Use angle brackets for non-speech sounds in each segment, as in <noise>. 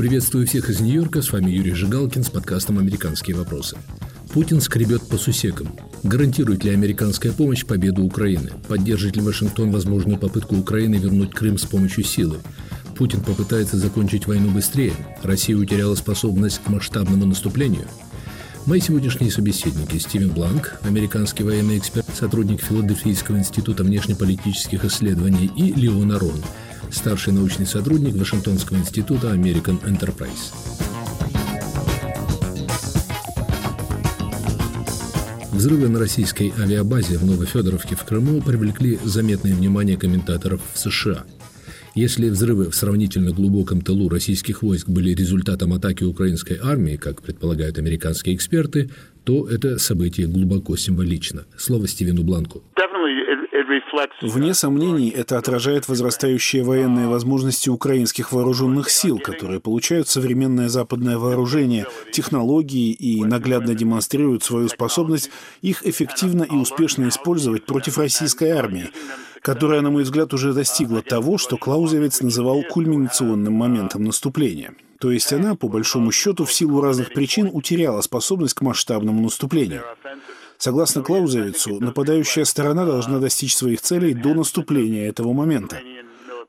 Приветствую всех из Нью-Йорка. С вами Юрий Жигалкин с подкастом «Американские вопросы». Путин скребет по сусекам. Гарантирует ли американская помощь победу Украины? Поддержит ли Вашингтон возможную попытку Украины вернуть Крым с помощью силы? Путин попытается закончить войну быстрее? Россия утеряла способность к масштабному наступлению? Мои сегодняшние собеседники – Стивен Бланк, американский военный эксперт, сотрудник Филадельфийского института внешнеполитических исследований, и Леон Арон – старший научный сотрудник Вашингтонского института American Enterprise. Взрывы на российской авиабазе в Новофедоровке в Крыму привлекли заметное внимание комментаторов в США. Если взрывы в сравнительно глубоком тылу российских войск были результатом атаки украинской армии, как предполагают американские эксперты, то это событие глубоко символично. Слово Стивену Бланку. Вне сомнений, это отражает возрастающие военные возможности украинских вооруженных сил, которые получают современное западное вооружение, технологии и наглядно демонстрируют свою способность их эффективно и успешно использовать против российской армии, которая, на мой взгляд, уже достигла того, что Клаузевиц называл кульминационным моментом наступления. То есть она, по большому счету, в силу разных причин утеряла способность к масштабному наступлению. Согласно Клаузевицу, нападающая сторона должна достичь своих целей до наступления этого момента.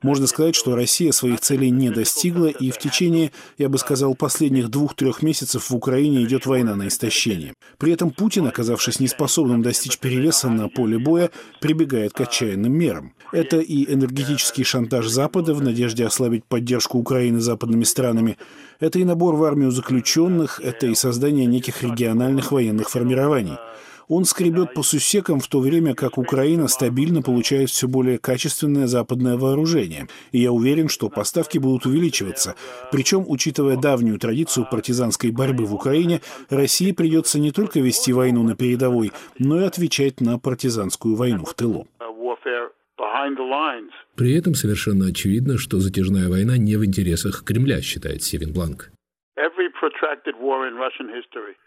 Можно сказать, что Россия своих целей не достигла, и в течение, я бы сказал, последних двух-трех месяцев в Украине идет война на истощение. При этом Путин, оказавшись неспособным достичь перевеса на поле боя, прибегает к отчаянным мерам. Это и энергетический шантаж Запада в надежде ослабить поддержку Украины западными странами, это и набор в армию заключенных, это и создание неких региональных военных формирований. Он скребет по сусекам в то время, как Украина стабильно получает все более качественное западное вооружение. И я уверен, что поставки будут увеличиваться. Причем, учитывая давнюю традицию партизанской борьбы в Украине, России придется не только вести войну на передовой, но и отвечать на партизанскую войну в тылу. При этом совершенно очевидно, что затяжная война не в интересах Кремля, считает Севин Бланк.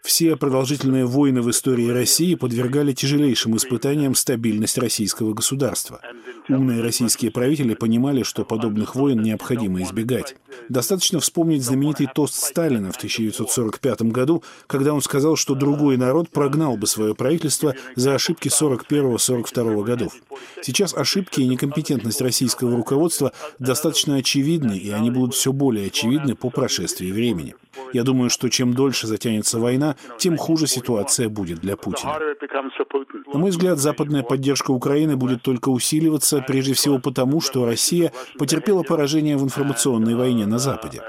Все продолжительные войны в истории России подвергали тяжелейшим испытаниям стабильность российского государства. Умные российские правители понимали, что подобных войн необходимо избегать. Достаточно вспомнить знаменитый тост Сталина в 1945 году, когда он сказал, что другой народ прогнал бы свое правительство за ошибки 41-42 годов. Сейчас ошибки и некомпетентность российского руководства достаточно очевидны, и они будут все более очевидны по прошествии времени. Я думаю, что чем дольше затянется война, тем хуже ситуация будет для Путина. На мой взгляд, западная поддержка Украины будет только усиливаться, прежде всего потому, что Россия потерпела поражение в информационной войне на Западе.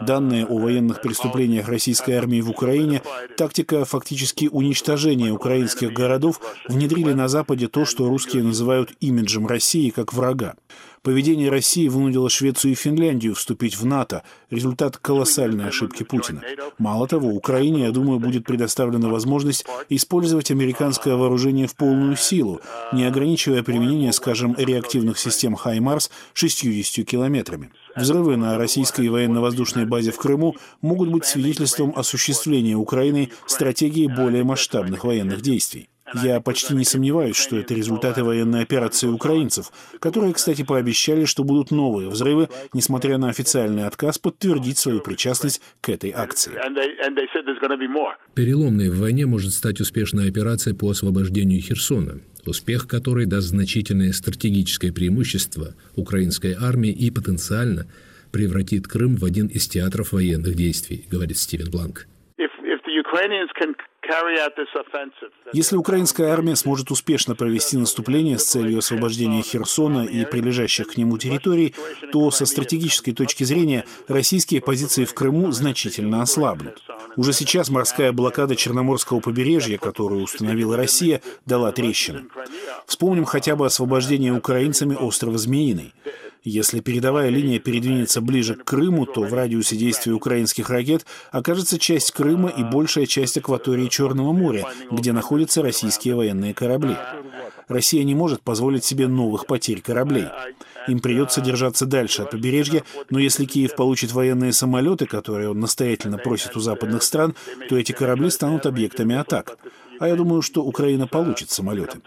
Данные о военных преступлениях российской армии в Украине, тактика фактически уничтожения украинских городов внедрили на Западе то, что русские называют имиджем России как врага. Поведение России вынудило Швецию и Финляндию вступить в НАТО. Результат колоссальной ошибки Путина. Мало того, Украине, я думаю, будет предоставлена возможность использовать американское вооружение в полную силу, не ограничивая применение, скажем, реактивных систем «Хаймарс» 60 километрами. Взрывы на российской военно-воздушной базе в Крыму могут быть свидетельством осуществления Украиной стратегии более масштабных военных действий. Я почти не сомневаюсь, что это результаты военной операции украинцев, которые, кстати, пообещали, что будут новые взрывы, несмотря на официальный отказ подтвердить свою причастность к этой акции. Переломной в войне может стать успешная операция по освобождению Херсона, успех которой даст значительное стратегическое преимущество украинской армии и потенциально превратит Крым в один из театров военных действий, говорит Стивен Бланк. Если украинская армия сможет успешно провести наступление с целью освобождения Херсона и прилежащих к нему территорий, то со стратегической точки зрения российские позиции в Крыму значительно ослабнут. Уже сейчас морская блокада Черноморского побережья, которую установила Россия, дала трещины. Вспомним хотя бы освобождение украинцами острова Змеиный. Если передовая линия передвинется ближе к Крыму, то в радиусе действия украинских ракет окажется часть Крыма и большая часть акватории Черного моря, где находятся российские военные корабли. Россия не может позволить себе новых потерь кораблей. Им придется держаться дальше от побережья, но если Киев получит военные самолеты, которые он настоятельно просит у западных стран, то эти корабли станут объектами атак. А я думаю, что Украина получит самолеты.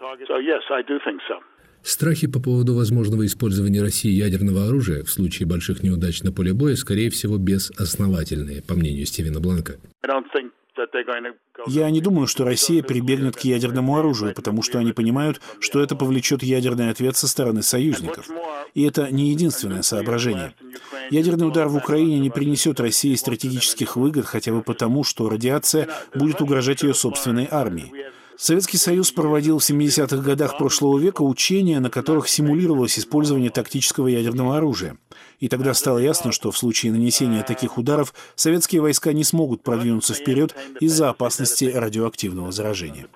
Страхи по поводу возможного использования России ядерного оружия в случае больших неудач на поле боя, скорее всего, безосновательные, по мнению Стивена Бланка. Я не думаю, что Россия прибегнет к ядерному оружию, потому что они понимают, что это повлечет ядерный ответ со стороны союзников. И это не единственное соображение. Ядерный удар в Украине не принесет России стратегических выгод хотя бы потому, что радиация будет угрожать ее собственной армии. Советский Союз проводил в 70-х годах прошлого века учения, на которых симулировалось использование тактического ядерного оружия. И тогда стало ясно, что в случае нанесения таких ударов советские войска не смогут продвинуться вперед из-за опасности радиоактивного заражения.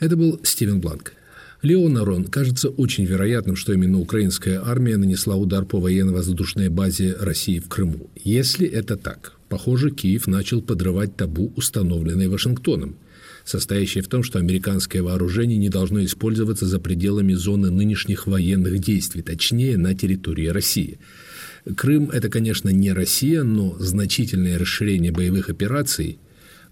Это был Стивен Бланк. Леон Арон кажется очень вероятным, что именно украинская армия нанесла удар по военно-воздушной базе России в Крыму. Если это так, похоже, Киев начал подрывать табу, установленное Вашингтоном состоящее в том, что американское вооружение не должно использоваться за пределами зоны нынешних военных действий, точнее, на территории России. Крым – это, конечно, не Россия, но значительное расширение боевых операций,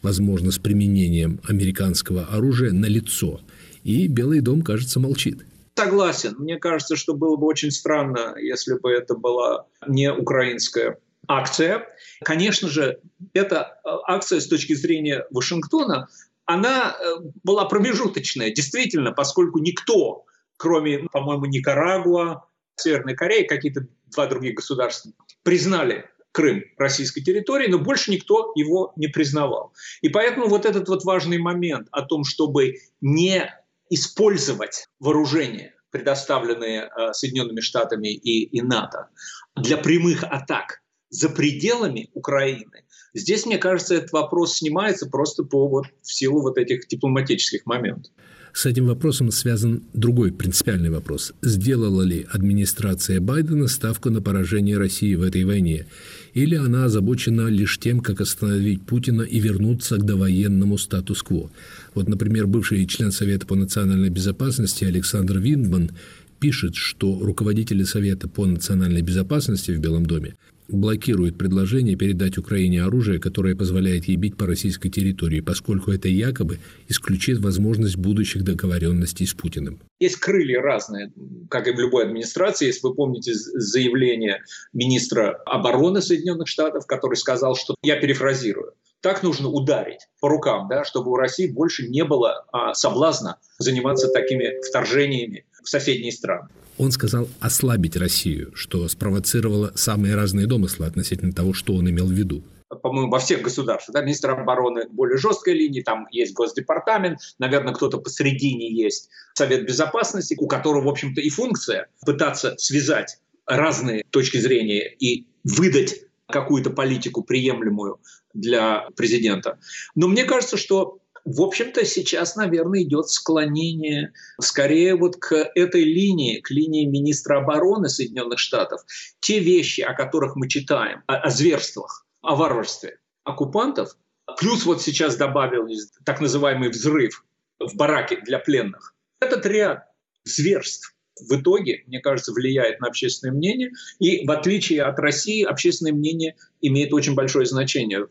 возможно, с применением американского оружия, налицо. И Белый дом, кажется, молчит. Согласен. Мне кажется, что было бы очень странно, если бы это была не украинская акция. Конечно же, эта акция с точки зрения Вашингтона она э, была промежуточная, действительно, поскольку никто, кроме, по-моему, Никарагуа, Северной Кореи, какие-то два других государства, признали Крым российской территорией, но больше никто его не признавал. И поэтому вот этот вот важный момент о том, чтобы не использовать вооружения, предоставленные э, Соединенными Штатами и, и НАТО, для прямых атак за пределами Украины, Здесь, мне кажется, этот вопрос снимается просто по вот, в силу вот этих дипломатических моментов. С этим вопросом связан другой принципиальный вопрос. Сделала ли администрация Байдена ставку на поражение России в этой войне? Или она озабочена лишь тем, как остановить Путина и вернуться к довоенному статус-кво? Вот, например, бывший член Совета по национальной безопасности Александр Виндман пишет, что руководители Совета по национальной безопасности в Белом доме блокирует предложение передать Украине оружие, которое позволяет ей бить по российской территории, поскольку это якобы исключит возможность будущих договоренностей с Путиным. Есть крылья разные, как и в любой администрации. Если вы помните заявление министра обороны Соединенных Штатов, который сказал, что я перефразирую, так нужно ударить по рукам, да, чтобы у России больше не было а, соблазна заниматься такими вторжениями в соседние страны. Он сказал ослабить Россию, что спровоцировало самые разные домыслы относительно того, что он имел в виду по-моему, во всех государствах. Да, министр обороны более жесткой линии, там есть Госдепартамент, наверное, кто-то посередине есть Совет Безопасности, у которого, в общем-то, и функция пытаться связать разные точки зрения и выдать какую-то политику приемлемую для президента. Но мне кажется, что в общем-то, сейчас, наверное, идет склонение скорее вот к этой линии, к линии министра обороны Соединенных Штатов. Те вещи, о которых мы читаем, о, о зверствах, о варварстве оккупантов, плюс вот сейчас добавился так называемый взрыв в бараке для пленных. Этот ряд зверств в итоге, мне кажется, влияет на общественное мнение. И в отличие от России, общественное мнение имеет очень большое значение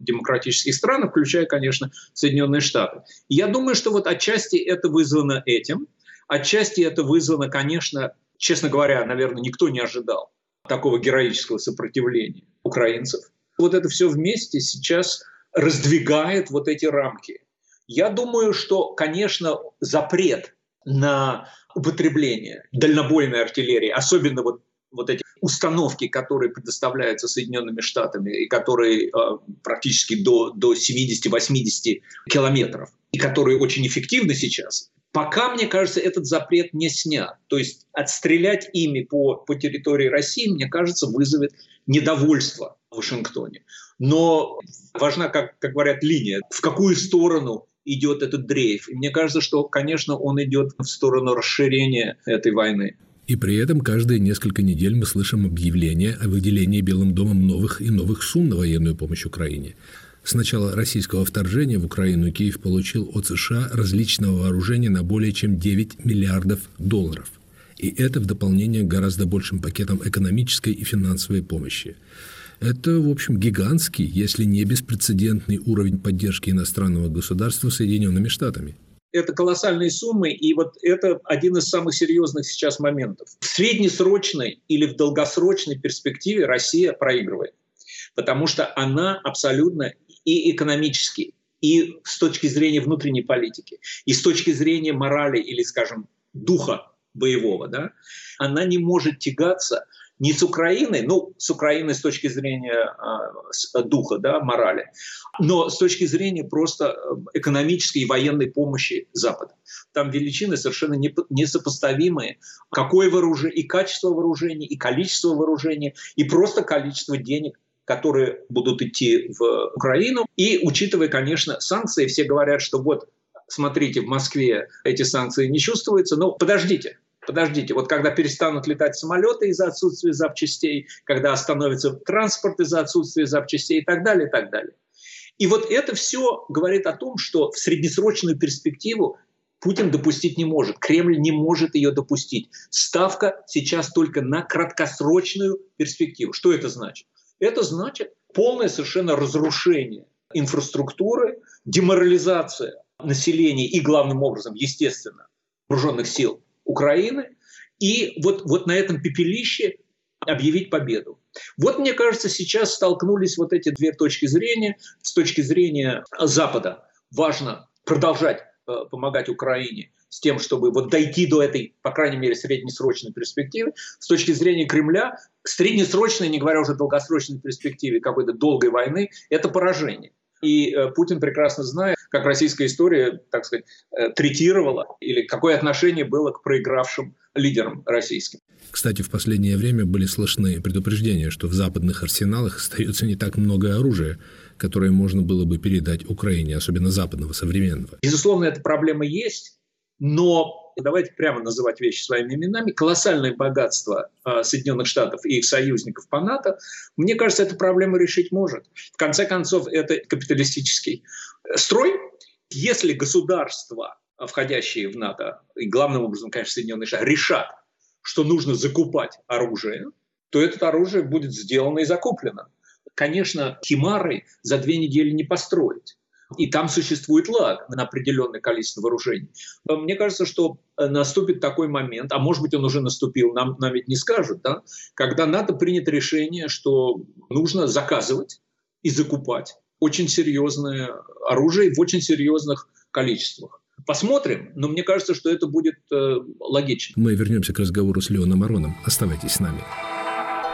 демократических странах, включая, конечно, Соединенные Штаты. я думаю, что вот отчасти это вызвано этим, отчасти это вызвано, конечно, честно говоря, наверное, никто не ожидал такого героического сопротивления украинцев. Вот это все вместе сейчас раздвигает вот эти рамки. Я думаю, что, конечно, запрет на употребление дальнобойной артиллерии, особенно вот, вот эти установки, которые предоставляются Соединенными Штатами и которые э, практически до, до 70-80 километров, и которые очень эффективны сейчас, пока, мне кажется, этот запрет не снят. То есть отстрелять ими по, по территории России, мне кажется, вызовет недовольство в Вашингтоне. Но важна, как, как говорят, линия, в какую сторону идет этот дрейф. И мне кажется, что, конечно, он идет в сторону расширения этой войны. И при этом каждые несколько недель мы слышим объявления о выделении Белым домом новых и новых сумм на военную помощь Украине. С начала российского вторжения в Украину Киев получил от США различного вооружения на более чем 9 миллиардов долларов. И это в дополнение к гораздо большим пакетам экономической и финансовой помощи. Это, в общем, гигантский, если не беспрецедентный уровень поддержки иностранного государства Соединенными Штатами. Это колоссальные суммы, и вот это один из самых серьезных сейчас моментов. В среднесрочной или в долгосрочной перспективе Россия проигрывает, потому что она абсолютно и экономически, и с точки зрения внутренней политики, и с точки зрения морали или, скажем, духа боевого, да, она не может тягаться не с Украиной, ну, с Украиной с точки зрения э, духа, да, морали, но с точки зрения просто э, экономической и военной помощи Запада. Там величины совершенно не, несопоставимые. Какое вооружение, и качество вооружения, и количество вооружения, и просто количество денег, которые будут идти в Украину. И учитывая, конечно, санкции, все говорят, что вот, смотрите, в Москве эти санкции не чувствуются, но подождите, Подождите, вот когда перестанут летать самолеты из-за отсутствия запчастей, когда остановится транспорт из-за отсутствия запчастей и так далее, и так далее. И вот это все говорит о том, что в среднесрочную перспективу Путин допустить не может. Кремль не может ее допустить. Ставка сейчас только на краткосрочную перспективу. Что это значит? Это значит полное совершенно разрушение инфраструктуры, деморализация населения и, главным образом, естественно, вооруженных сил Украины и вот, вот на этом пепелище объявить победу. Вот, мне кажется, сейчас столкнулись вот эти две точки зрения. С точки зрения Запада важно продолжать э, помогать Украине с тем, чтобы вот дойти до этой, по крайней мере, среднесрочной перспективы. С точки зрения Кремля, среднесрочной, не говоря уже долгосрочной перспективе какой-то долгой войны, это поражение. И э, Путин прекрасно знает, как российская история, так сказать, э, третировала или какое отношение было к проигравшим лидерам российским. Кстати, в последнее время были слышны предупреждения, что в западных арсеналах остается не так много оружия, которое можно было бы передать Украине, особенно западного, современного. Безусловно, эта проблема есть, но давайте прямо называть вещи своими именами, колоссальное богатство а, Соединенных Штатов и их союзников по НАТО, мне кажется, эту проблему решить может. В конце концов, это капиталистический э, строй. Если государства, входящие в НАТО, и главным образом, конечно, Соединенные Штаты, решат, что нужно закупать оружие, то это оружие будет сделано и закуплено. Конечно, химары за две недели не построить. И там существует лаг на определенное количество вооружений. Мне кажется, что э, наступит такой момент, а может быть он уже наступил, нам, нам ведь не скажут, да, когда НАТО принято решение, что нужно заказывать и закупать очень серьезное оружие в очень серьезных количествах. Посмотрим, но мне кажется, что это будет э, логично. Мы вернемся к разговору с Леоном Ароном. Оставайтесь с нами.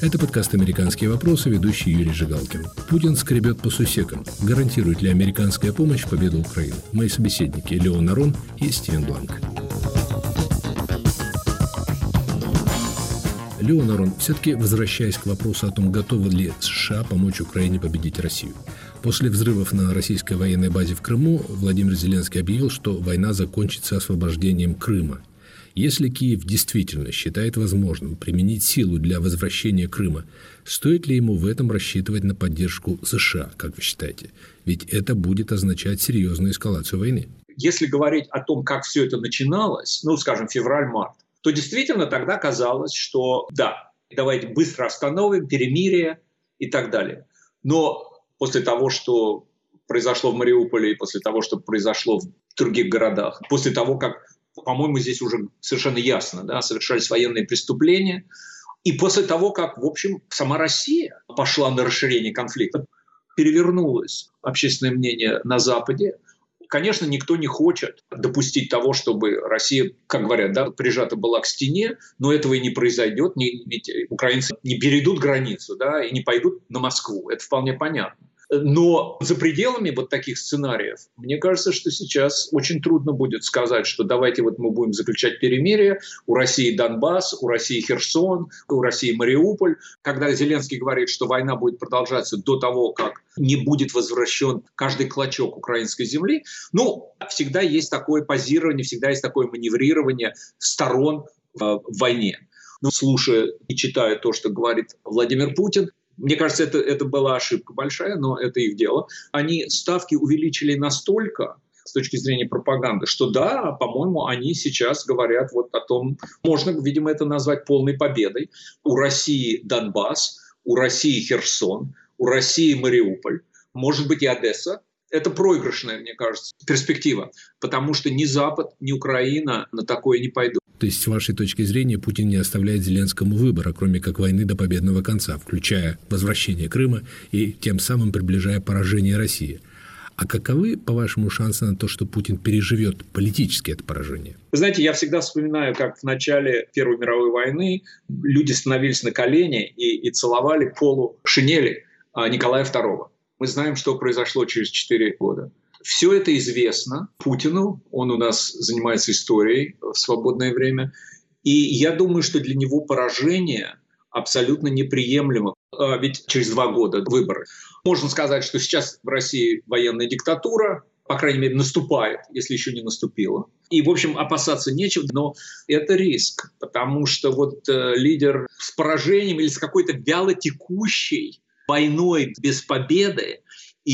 Это подкаст «Американские вопросы», ведущий Юрий Жигалкин. Путин скребет по сусекам. Гарантирует ли американская помощь победу Украины? Мои собеседники Леон Арон и Стивен Бланк. Леон Арон, все-таки возвращаясь к вопросу о том, готовы ли США помочь Украине победить Россию. После взрывов на российской военной базе в Крыму Владимир Зеленский объявил, что война закончится освобождением Крыма. Если Киев действительно считает возможным применить силу для возвращения Крыма, стоит ли ему в этом рассчитывать на поддержку США, как вы считаете? Ведь это будет означать серьезную эскалацию войны. Если говорить о том, как все это начиналось, ну, скажем, февраль-март, то действительно тогда казалось, что да, давайте быстро остановим, перемирие и так далее. Но после того, что произошло в Мариуполе и после того, что произошло в других городах, после того, как по-моему, здесь уже совершенно ясно, да, совершались военные преступления. И после того, как, в общем, сама Россия пошла на расширение конфликта, перевернулось общественное мнение на Западе, конечно, никто не хочет допустить того, чтобы Россия, как говорят, да, прижата была к стене, но этого и не произойдет, ведь украинцы не перейдут границу да, и не пойдут на Москву. Это вполне понятно. Но за пределами вот таких сценариев, мне кажется, что сейчас очень трудно будет сказать, что давайте вот мы будем заключать перемирие, у России Донбасс, у России Херсон, у России Мариуполь. Когда Зеленский говорит, что война будет продолжаться до того, как не будет возвращен каждый клочок украинской земли, ну, всегда есть такое позирование, всегда есть такое маневрирование сторон в войне. Но слушая и читая то, что говорит Владимир Путин, мне кажется, это, это была ошибка большая, но это их дело. Они ставки увеличили настолько, с точки зрения пропаганды, что да, по-моему, они сейчас говорят вот о том, можно, видимо, это назвать полной победой. У России Донбасс, у России Херсон, у России Мариуполь, может быть и Одесса. Это проигрышная, мне кажется, перспектива, потому что ни Запад, ни Украина на такое не пойдут. То есть, с вашей точки зрения, Путин не оставляет Зеленскому выбора, кроме как войны до победного конца, включая возвращение Крыма и тем самым приближая поражение России. А каковы, по-вашему, шансы на то, что Путин переживет политически это поражение? Вы знаете, я всегда вспоминаю, как в начале Первой мировой войны люди становились на колени и, и целовали полу шинели а, Николая II. Мы знаем, что произошло через 4 года. Все это известно Путину, он у нас занимается историей в свободное время, и я думаю, что для него поражение абсолютно неприемлемо. А ведь через два года выборы. Можно сказать, что сейчас в России военная диктатура, по крайней мере, наступает, если еще не наступила. И, в общем, опасаться нечего, но это риск, потому что вот э, лидер с поражением или с какой-то вяло текущей войной без победы,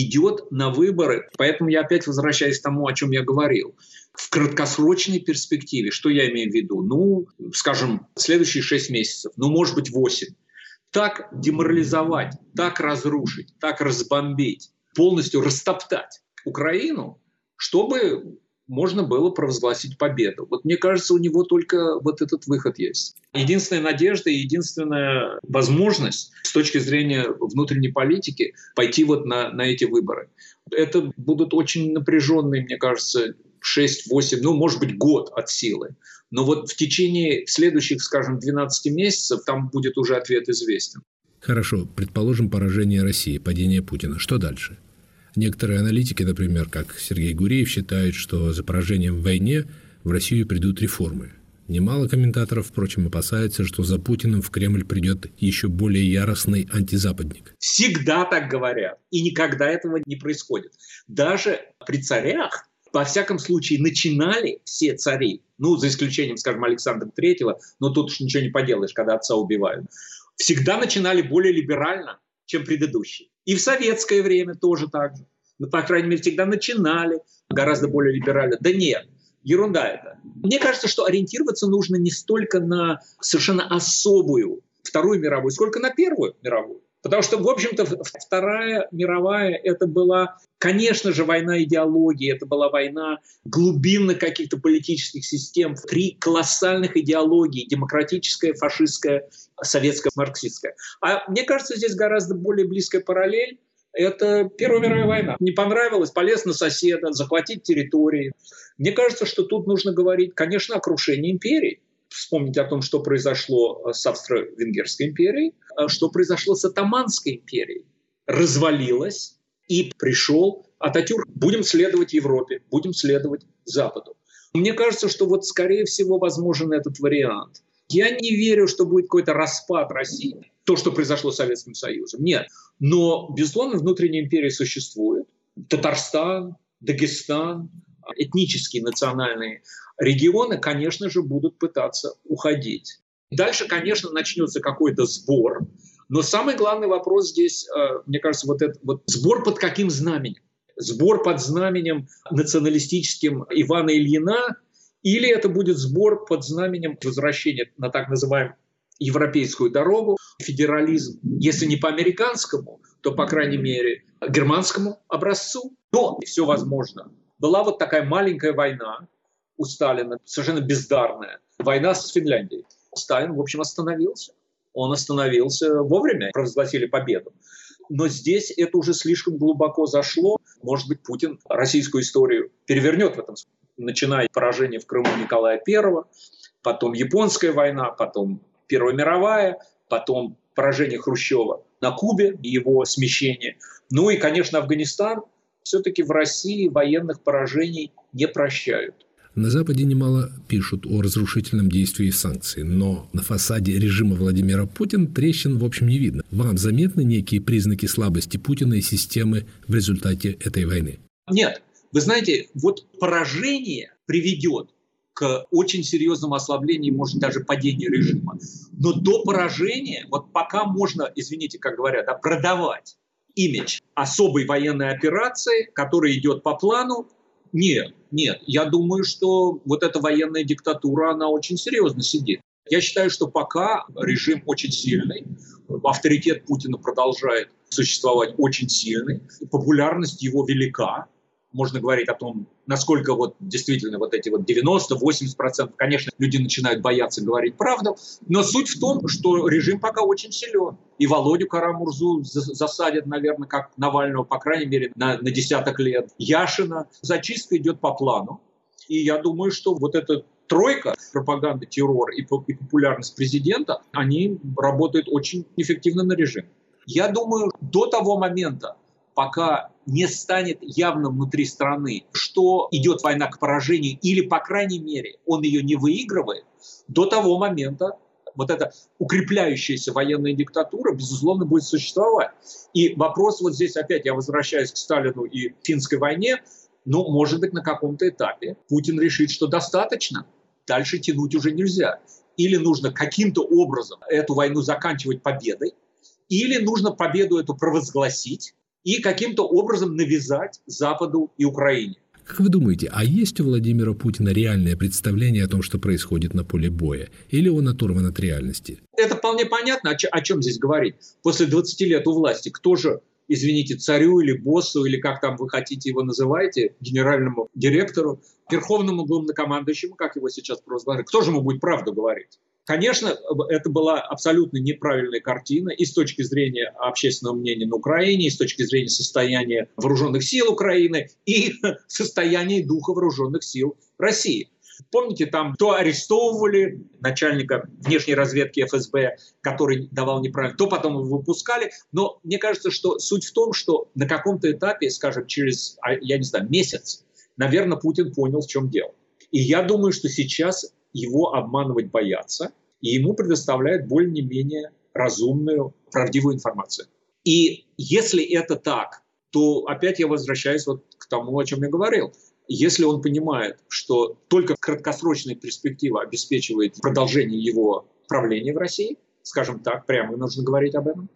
идет на выборы. Поэтому я опять возвращаюсь к тому, о чем я говорил. В краткосрочной перспективе, что я имею в виду? Ну, скажем, следующие 6 месяцев, ну, может быть, 8. Так деморализовать, так разрушить, так разбомбить, полностью растоптать Украину, чтобы можно было провозгласить победу. Вот мне кажется, у него только вот этот выход есть. Единственная надежда и единственная возможность с точки зрения внутренней политики пойти вот на, на эти выборы. Это будут очень напряженные, мне кажется, 6-8, ну, может быть, год от силы. Но вот в течение следующих, скажем, 12 месяцев там будет уже ответ известен. Хорошо, предположим поражение России, падение Путина. Что дальше? Некоторые аналитики, например, как Сергей Гуреев, считают, что за поражением в войне в Россию придут реформы. Немало комментаторов, впрочем, опасаются, что за Путиным в Кремль придет еще более яростный антизападник. Всегда так говорят, и никогда этого не происходит. Даже при царях, во всяком случае, начинали все цари, ну, за исключением, скажем, Александра Третьего, но тут уж ничего не поделаешь, когда отца убивают, всегда начинали более либерально, чем предыдущие. И в советское время тоже так же. Ну, по крайней мере, всегда начинали гораздо более либерально. Да нет, ерунда это. Мне кажется, что ориентироваться нужно не столько на совершенно особую Вторую мировую, сколько на Первую мировую. Потому что, в общем-то, Вторая мировая – это была, конечно же, война идеологии, это была война глубинных каких-то политических систем, три колоссальных идеологии – демократическая, фашистская, советская, марксистская. А мне кажется, здесь гораздо более близкая параллель это Первая мировая война. Не понравилось, полез на соседа, захватить территории. Мне кажется, что тут нужно говорить, конечно, о крушении империи вспомнить о том, что произошло э, с Австро-Венгерской империей, э, что произошло с Атаманской империей. Развалилась, и пришел Ататюрк. Будем следовать Европе, будем следовать Западу. Мне кажется, что вот скорее всего возможен этот вариант. Я не верю, что будет какой-то распад России, то, что произошло с Советским Союзом. Нет. Но, безусловно, внутренняя империя существует. Татарстан, Дагестан, этнические национальные регионы, конечно же, будут пытаться уходить. Дальше, конечно, начнется какой-то сбор, но самый главный вопрос здесь, э, мне кажется, вот этот вот сбор под каким знаменем? Сбор под знаменем националистическим Ивана Ильина или это будет сбор под знаменем возвращения на так называемую европейскую дорогу, федерализм, если не по американскому, то, по крайней мере, германскому образцу. Но все возможно. Была вот такая маленькая война, у Сталина, совершенно бездарная. Война с Финляндией. Сталин, в общем, остановился. Он остановился вовремя, провозгласили победу. Но здесь это уже слишком глубоко зашло. Может быть, Путин российскую историю перевернет в этом смысле. Начиная поражение в Крыму Николая I, потом Японская война, потом Первая мировая, потом поражение Хрущева на Кубе и его смещение. Ну и, конечно, Афганистан. Все-таки в России военных поражений не прощают. На Западе немало пишут о разрушительном действии санкций, но на фасаде режима Владимира Путина трещин в общем не видно. Вам заметны некие признаки слабости Путина и системы в результате этой войны? Нет. Вы знаете, вот поражение приведет к очень серьезному ослаблению, может даже падению режима. Но до поражения, вот пока можно, извините, как говорят, да, продавать имидж особой военной операции, которая идет по плану, нет, нет. Я думаю, что вот эта военная диктатура, она очень серьезно сидит. Я считаю, что пока режим очень сильный, авторитет Путина продолжает существовать очень сильный, популярность его велика, можно говорить о том, насколько вот действительно вот эти вот 90-80%, конечно, люди начинают бояться говорить правду, но суть в том, что режим пока очень силен. И Володю Карамурзу засадят, наверное, как Навального, по крайней мере, на, на десяток лет. Яшина. Зачистка идет по плану. И я думаю, что вот эта тройка, пропаганда, террор и, и популярность президента, они работают очень эффективно на режим. Я думаю, до того момента, пока не станет явно внутри страны, что идет война к поражению, или, по крайней мере, он ее не выигрывает, до того момента вот эта укрепляющаяся военная диктатура, безусловно, будет существовать. И вопрос вот здесь опять, я возвращаюсь к Сталину и финской войне, ну, может быть, на каком-то этапе Путин решит, что достаточно, дальше тянуть уже нельзя. Или нужно каким-то образом эту войну заканчивать победой, или нужно победу эту провозгласить, и каким-то образом навязать Западу и Украине. Как вы думаете, а есть у Владимира Путина реальное представление о том, что происходит на поле боя? Или он оторван от реальности? Это вполне понятно, о, чем здесь говорить. После 20 лет у власти кто же извините, царю или боссу, или как там вы хотите его называете, генеральному директору, верховному главнокомандующему, как его сейчас провозглашают, кто же ему будет правду говорить? Конечно, это была абсолютно неправильная картина и с точки зрения общественного мнения на Украине, и с точки зрения состояния вооруженных сил Украины, и <laughs> состояния духа вооруженных сил России. Помните, там то арестовывали начальника внешней разведки ФСБ, который давал неправильно, то потом его выпускали. Но мне кажется, что суть в том, что на каком-то этапе, скажем, через, а, я не знаю, месяц, наверное, Путин понял, в чем дело. И я думаю, что сейчас его обманывать боятся, и ему предоставляют более-менее разумную, правдивую информацию. И если это так, то опять я возвращаюсь вот к тому, о чем я говорил. Если он понимает, что только краткосрочная перспектива обеспечивает продолжение его правления в России, скажем так, прямо нужно говорить об этом,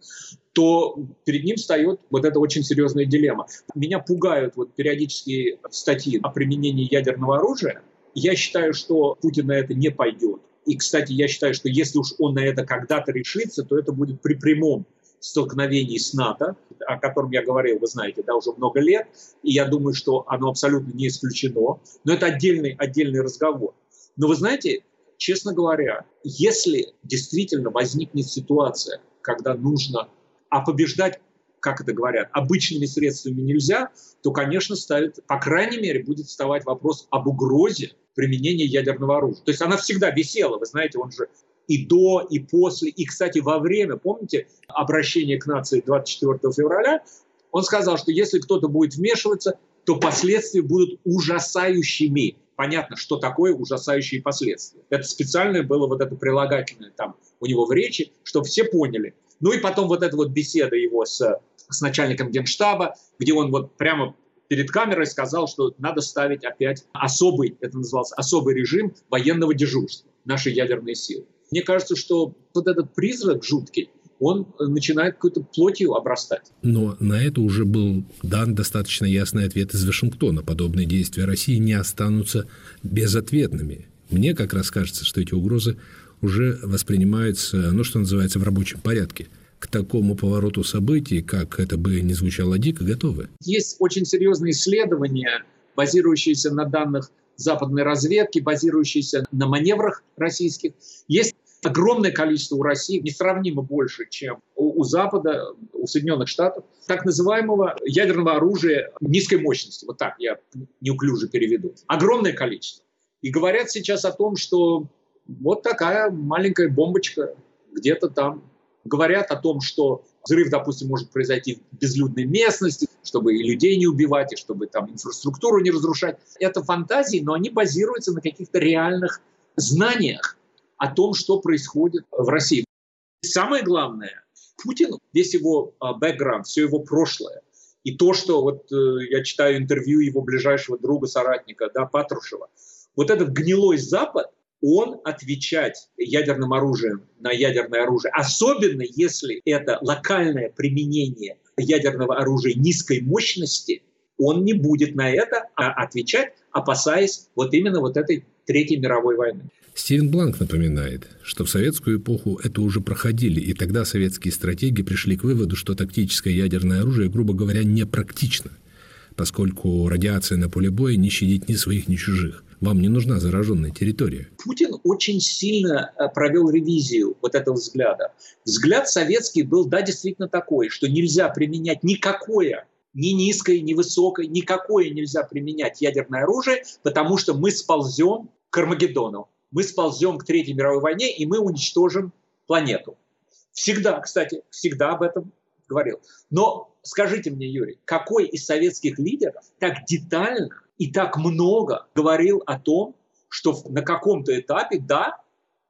то перед ним встает вот эта очень серьезная дилемма. Меня пугают вот периодические статьи о применении ядерного оружия, я считаю, что Путин на это не пойдет. И, кстати, я считаю, что если уж он на это когда-то решится, то это будет при прямом столкновении с НАТО, о котором я говорил, вы знаете, да, уже много лет, и я думаю, что оно абсолютно не исключено, но это отдельный, отдельный разговор. Но вы знаете, честно говоря, если действительно возникнет ситуация, когда нужно, а побеждать как это говорят, обычными средствами нельзя, то, конечно, ставит, по крайней мере, будет вставать вопрос об угрозе применения ядерного оружия. То есть она всегда висела, вы знаете, он же и до, и после, и, кстати, во время, помните, обращение к нации 24 февраля, он сказал, что если кто-то будет вмешиваться, то последствия будут ужасающими. Понятно, что такое ужасающие последствия. Это специальное было вот это прилагательное там у него в речи, чтобы все поняли. Ну и потом вот эта вот беседа его с с начальником генштаба, где он вот прямо перед камерой сказал, что надо ставить опять особый, это назывался особый режим военного дежурства, наши ядерные силы. Мне кажется, что вот этот призрак жуткий, он начинает какой-то плотью обрастать. Но на это уже был дан достаточно ясный ответ из Вашингтона. Подобные действия России не останутся безответными. Мне как раз кажется, что эти угрозы уже воспринимаются, ну, что называется, в рабочем порядке – к такому повороту событий, как это бы не звучало дико, готовы? Есть очень серьезные исследования, базирующиеся на данных западной разведки, базирующиеся на маневрах российских. Есть огромное количество у России, несравнимо больше, чем у, у Запада, у Соединенных Штатов, так называемого ядерного оружия низкой мощности. Вот так я неуклюже переведу. Огромное количество. И говорят сейчас о том, что вот такая маленькая бомбочка где-то там говорят о том, что взрыв, допустим, может произойти в безлюдной местности, чтобы и людей не убивать, и чтобы там инфраструктуру не разрушать. Это фантазии, но они базируются на каких-то реальных знаниях о том, что происходит в России. Самое главное, Путин, весь его а, бэкграунд, все его прошлое, и то, что вот э, я читаю интервью его ближайшего друга, соратника, да, Патрушева, вот этот гнилой Запад, он отвечать ядерным оружием на ядерное оружие, особенно если это локальное применение ядерного оружия низкой мощности, он не будет на это а отвечать, опасаясь вот именно вот этой Третьей мировой войны. Стивен Бланк напоминает, что в советскую эпоху это уже проходили, и тогда советские стратеги пришли к выводу, что тактическое ядерное оружие, грубо говоря, непрактично, поскольку радиация на поле боя не щадит ни своих, ни чужих. Вам не нужна зараженная территория. Путин очень сильно э, провел ревизию вот этого взгляда. Взгляд советский был, да, действительно такой, что нельзя применять никакое ни низкое, ни высокое, никакое нельзя применять ядерное оружие, потому что мы сползем к Армагеддону, мы сползем к Третьей мировой войне, и мы уничтожим планету. Всегда, кстати, всегда об этом говорил. Но скажите мне, Юрий, какой из советских лидеров так детально и так много говорил о том, что на каком-то этапе, да,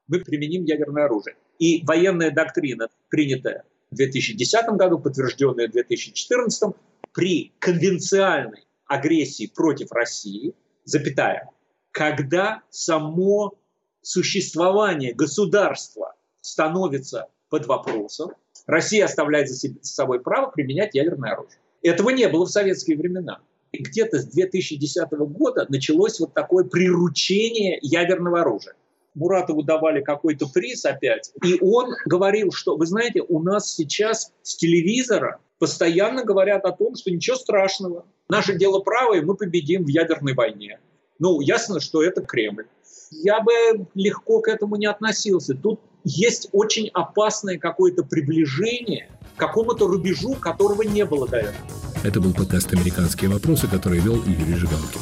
мы применим ядерное оружие. И военная доктрина, принятая в 2010 году, подтвержденная в 2014, при конвенциальной агрессии против России, запятая, когда само существование государства становится под вопросом, Россия оставляет за собой право применять ядерное оружие. Этого не было в советские времена где-то с 2010 года началось вот такое приручение ядерного оружия. Муратову давали какой-то приз опять, и он говорил, что, вы знаете, у нас сейчас с телевизора постоянно говорят о том, что ничего страшного, наше дело правое, мы победим в ядерной войне. Ну, ясно, что это Кремль. Я бы легко к этому не относился. Тут есть очень опасное какое-то приближение к какому-то рубежу, которого не было до этого. Это был подкаст «Американские вопросы», который вел Юрий Жигалкин.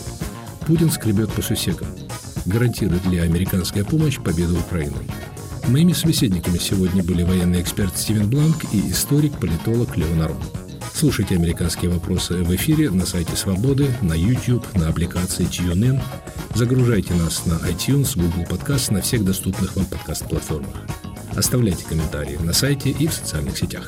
Путин скребет по сусекам. Гарантирует ли американская помощь победу Украины? Моими собеседниками сегодня были военный эксперт Стивен Бланк и историк-политолог Леон Арон. Слушайте «Американские вопросы» в эфире на сайте «Свободы», на YouTube, на аппликации TuneIn. Загружайте нас на iTunes, Google Podcast, на всех доступных вам подкаст-платформах. Оставляйте комментарии на сайте и в социальных сетях.